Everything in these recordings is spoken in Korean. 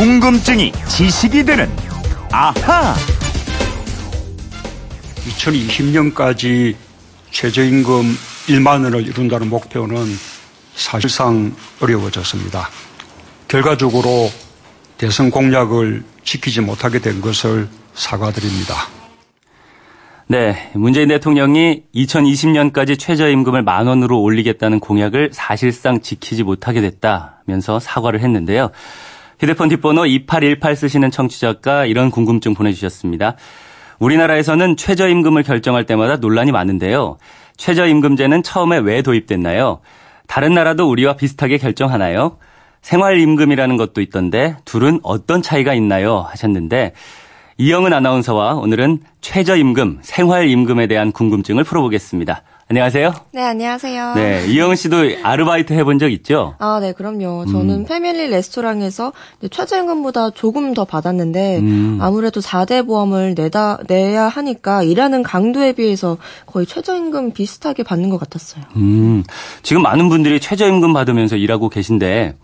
궁금증이 지식이 되는 아하. 2020년까지 최저임금 1만 원을 이룬다는 목표는 사실상 어려워졌습니다. 결과적으로 대선 공약을 지키지 못하게 된 것을 사과드립니다. 네, 문재인 대통령이 2020년까지 최저임금을 만 원으로 올리겠다는 공약을 사실상 지키지 못하게 됐다면서 사과를 했는데요. 휴대폰 뒷번호 2818 쓰시는 청취자가 이런 궁금증 보내주셨습니다. 우리나라에서는 최저임금을 결정할 때마다 논란이 많은데요. 최저임금제는 처음에 왜 도입됐나요? 다른 나라도 우리와 비슷하게 결정하나요? 생활임금이라는 것도 있던데 둘은 어떤 차이가 있나요? 하셨는데 이영은 아나운서와 오늘은 최저임금, 생활임금에 대한 궁금증을 풀어보겠습니다. 안녕하세요. 네, 안녕하세요. 네, 이영은 씨도 아르바이트 해본 적 있죠? 아, 네, 그럼요. 저는 음. 패밀리 레스토랑에서 최저임금보다 조금 더 받았는데 음. 아무래도 4대 보험을 내다 내야 하니까 일하는 강도에 비해서 거의 최저임금 비슷하게 받는 것 같았어요. 음. 지금 많은 분들이 최저임금 받으면서 일하고 계신데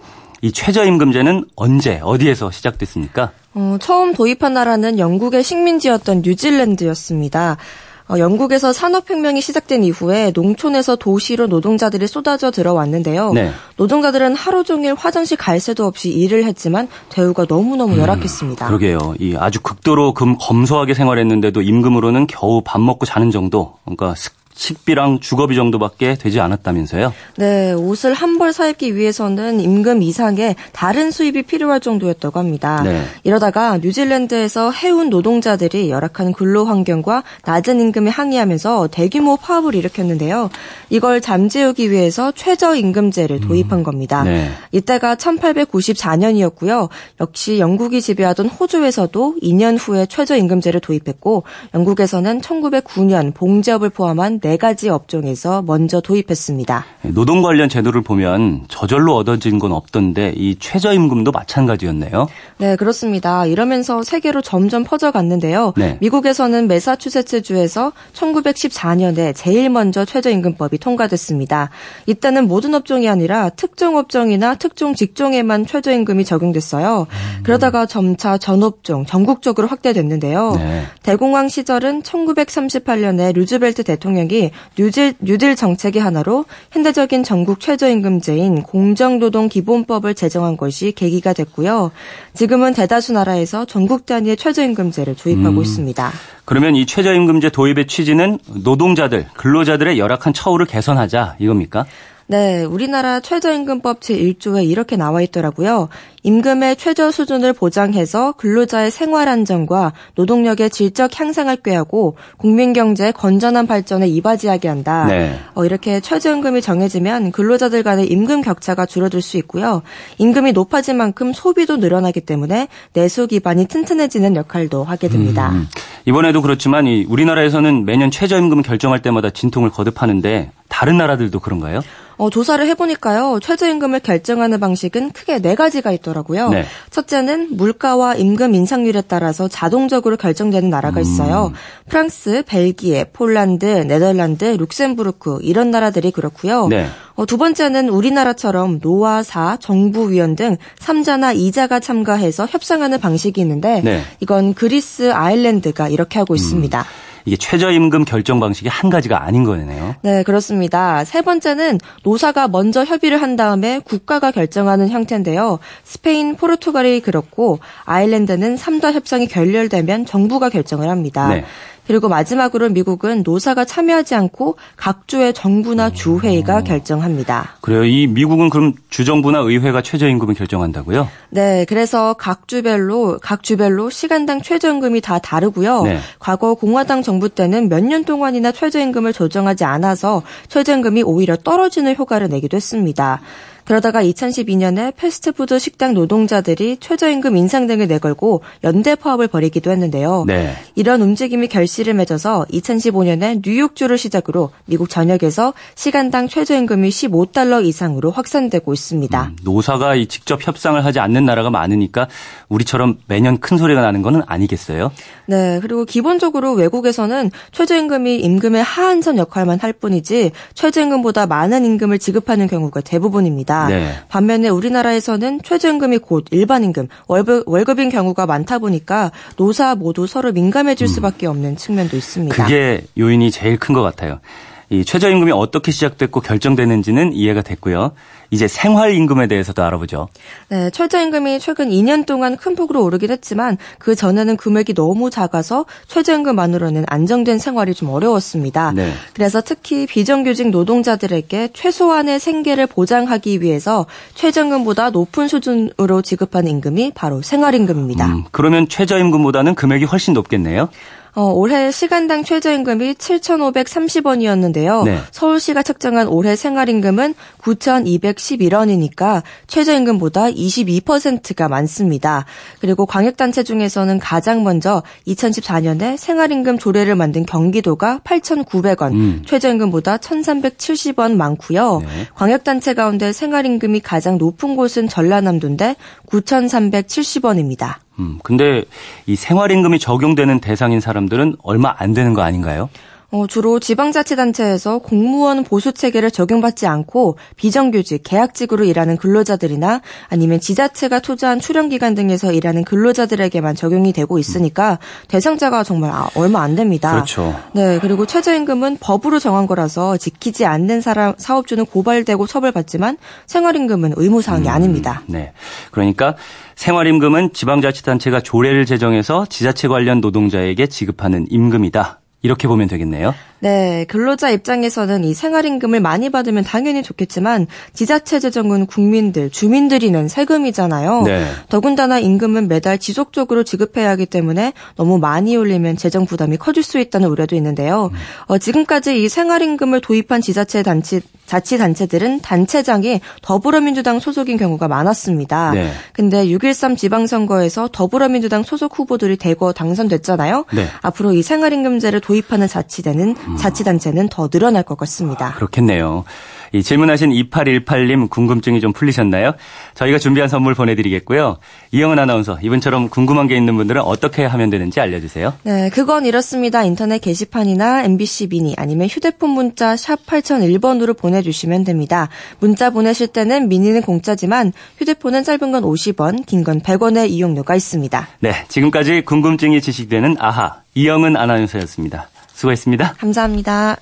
이 최저임금제는 언제 어디에서 시작됐습니까? 어, 처음 도입한 나라는 영국의 식민지였던 뉴질랜드였습니다. 어, 영국에서 산업혁명이 시작된 이후에 농촌에서 도시로 노동자들이 쏟아져 들어왔는데요. 네. 노동자들은 하루 종일 화장실 갈 새도 없이 일을 했지만 대우가 너무너무 음, 열악했습니다. 그러게요. 이 아주 극도로 금 검소하게 생활했는데도 임금으로는 겨우 밥 먹고 자는 정도. 그러니까 식비랑 주거비 정도밖에 되지 않았다면서요? 네, 옷을 한 벌 사입기 위해서는 임금 이상의 다른 수입이 필요할 정도였다고 합니다. 네. 이러다가 뉴질랜드에서 해운 노동자들이 열악한 근로 환경과 낮은 임금에 항의하면서 대규모 파업을 일으켰는데요. 이걸 잠재우기 위해서 최저임금제를 도입한 음. 겁니다. 네. 이때가 1894년이었고요. 역시 영국이 지배하던 호주에서도 2년 후에 최저임금제를 도입했고 영국에서는 1909년 봉제업을 포함한 네 가지 업종에서 먼저 도입했습니다. 노동 관련 제도를 보면 저절로 얻어진 건 없던데 이 최저임금도 마찬가지였네요. 네, 그렇습니다. 이러면서 세계로 점점 퍼져갔는데요. 네. 미국에서는 메사추세츠주에서 1914년에 제일 먼저 최저임금법이 통과됐습니다. 이때는 모든 업종이 아니라 특정 업종이나 특정 직종에만 최저임금이 적용됐어요. 음. 그러다가 점차 전 업종 전국적으로 확대됐는데요. 네. 대공황 시절은 1938년에 루즈벨트 대통령이 정책이 뉴질, 뉴딜 정책의 하나로 현대적인 전국 최저임금제인 공정노동 기본법을 제정한 것이 계기가 됐고요. 지금은 대다수 나라에서 전국 단위의 최저임금제를 도입하고 음. 있습니다. 그러면 이 최저임금제 도입의 취지는 노동자들, 근로자들의 열악한 처우를 개선하자 이겁니까? 네, 우리나라 최저임금법 제1조에 이렇게 나와 있더라고요. 임금의 최저 수준을 보장해서 근로자의 생활 안정과 노동력의 질적 향상을 꾀하고 국민 경제의 건전한 발전에 이바지하게 한다. 네. 어, 이렇게 최저임금이 정해지면 근로자들 간의 임금 격차가 줄어들 수 있고요. 임금이 높아진 만큼 소비도 늘어나기 때문에 내수 기반이 튼튼해지는 역할도 하게 됩니다. 음, 이번에도 그렇지만 이 우리나라에서는 매년 최저임금 결정할 때마다 진통을 거듭하는데 다른 나라들도 그런가요? 어, 조사를 해보니까요. 최저임금을 결정하는 방식은 크게 네 가지가 있더라고요. 네. 첫째는 물가와 임금 인상률에 따라서 자동적으로 결정되는 나라가 있어요. 음. 프랑스, 벨기에, 폴란드, 네덜란드, 룩셈부르크 이런 나라들이 그렇고요. 네. 어, 두 번째는 우리나라처럼 노화사, 정부위원 등 3자나 2자가 참가해서 협상하는 방식이 있는데 네. 이건 그리스, 아일랜드가 이렇게 하고 음. 있습니다. 이게 최저임금 결정 방식이 한 가지가 아닌 거네요. 네, 그렇습니다. 세 번째는 노사가 먼저 협의를 한 다음에 국가가 결정하는 형태인데요. 스페인, 포르투갈이 그렇고 아일랜드는 3다 협상이 결렬되면 정부가 결정을 합니다. 네. 그리고 마지막으로 미국은 노사가 참여하지 않고 각 주의 정부나 주회의가 음. 결정합니다. 그래요. 이 미국은 그럼 주정부나 의회가 최저임금을 결정한다고요? 네. 그래서 각 주별로 각 주별로 시간당 최저임금이 다 다르고요. 네. 과거 공화당 정부 때는 몇 년 동안이나 최저임금을 조정하지 않아서 최저임금이 오히려 떨어지는 효과를 내기도 했습니다. 그러다가 2012년에 패스트푸드 식당 노동자들이 최저임금 인상 등을 내걸고 연대 파업을 벌이기도 했는데요. 네. 이런 움직임이 결실을 맺어서 2015년에 뉴욕주를 시작으로 미국 전역에서 시간당 최저임금이 15달러 이상으로 확산되고 있습니다. 음, 노사가 직접 협상을 하지 않는 나라가 많으니까 우리처럼 매년 큰 소리가 나는 것은 아니겠어요? 네. 그리고 기본적으로 외국에서는 최저임금이 임금의 하한선 역할만 할 뿐이지 최저임금보다 많은 임금을 지급하는 경우가 대부분입니다. 있습니다. 네. 반면에 우리나라에서는 최저임금이 곧 일반임금, 월급, 월급인 경우가 많다 보니까 노사 모두 서로 민감해질 음. 수밖에 없는 측면도 있습니다. 그게 요인이 제일 큰 것 같아요. 이 최저임금이 어떻게 시작됐고 결정되는지는 이해가 됐고요. 이제 생활임금에 대해서도 알아보죠. 네, 최저임금이 최근 2년 동안 큰 폭으로 오르긴 했지만 그 전에는 금액이 너무 작아서 최저임금만으로는 안정된 생활이 좀 어려웠습니다. 네. 그래서 특히 비정규직 노동자들에게 최소한의 생계를 보장하기 위해서 최저임금보다 높은 수준으로 지급하는 임금이 바로 생활임금입니다. 음, 그러면 최저임금보다는 금액이 훨씬 높겠네요. 어, 올해 시간당 최저임금이 7,530원이었는데요. 네. 서울시가 책정한 올해 생활임금은 9,211원이니까 최저임금보다 22%가 많습니다. 그리고 광역단체 중에서는 가장 먼저 2014년에 생활임금 조례를 만든 경기도가 8,900원, 음. 최저임금보다 1,370원 많고요. 네. 광역단체 가운데 생활임금이 가장 높은 곳은 전라남도인데 9,370원입니다. 음, 근데 이 생활임금이 적용되는 대상인 사람들은 얼마 안 되는 거 아닌가요? 어, 주로 지방자치단체에서 공무원 보수 체계를 적용받지 않고 비정규직, 계약직으로 일하는 근로자들이나 아니면 지자체가 투자한 출연기관 등에서 일하는 근로자들에게만 적용이 되고 있으니까 대상자가 정말 아, 얼마 안 됩니다. 그렇죠. 네, 그리고 최저임금은 법으로 정한 거라서 지키지 않는 사람 사업주는 고발되고 처벌받지만 생활임금은 의무사항이 음, 아닙니다. 네, 그러니까 생활임금은 지방자치단체가 조례를 제정해서 지자체 관련 노동자에게 지급하는 임금이다. 이렇게 보면 되겠네요. 네, 근로자 입장에서는 이 생활임금을 많이 받으면 당연히 좋겠지만 지자체 재정은 국민들, 주민들이 는 세금이잖아요. 네. 더군다나 임금은 매달 지속적으로 지급해야 하기 때문에 너무 많이 올리면 재정 부담이 커질 수 있다는 우려도 있는데요. 음. 어, 지금까지 이 생활임금을 도입한 지자체 단체 자치단체들은 단체장이 더불어민주당 소속인 경우가 많았습니다. 네. 근데 6.13 지방선거에서 더불어민주당 소속 후보들이 대거 당선됐잖아요. 네. 앞으로 이 생활임금제를 도입하는 자치대는 음. 자치단체는 더 늘어날 것 같습니다. 그렇겠네요. 이 질문하신 2818님 궁금증이 좀 풀리셨나요? 저희가 준비한 선물 보내드리겠고요. 이영은 아나운서 이분처럼 궁금한 게 있는 분들은 어떻게 하면 되는지 알려주세요. 네, 그건 이렇습니다. 인터넷 게시판이나 MBC 미니 아니면 휴대폰 문자 샵 8001번으로 보내주시면 됩니다. 문자 보내실 때는 미니는 공짜지만 휴대폰은 짧은 건 50원, 긴 건 100원의 이용료가 있습니다. 네, 지금까지 궁금증이 지식되는 아하 이영은 아나운서였습니다. 수고했습니다. 감사합니다.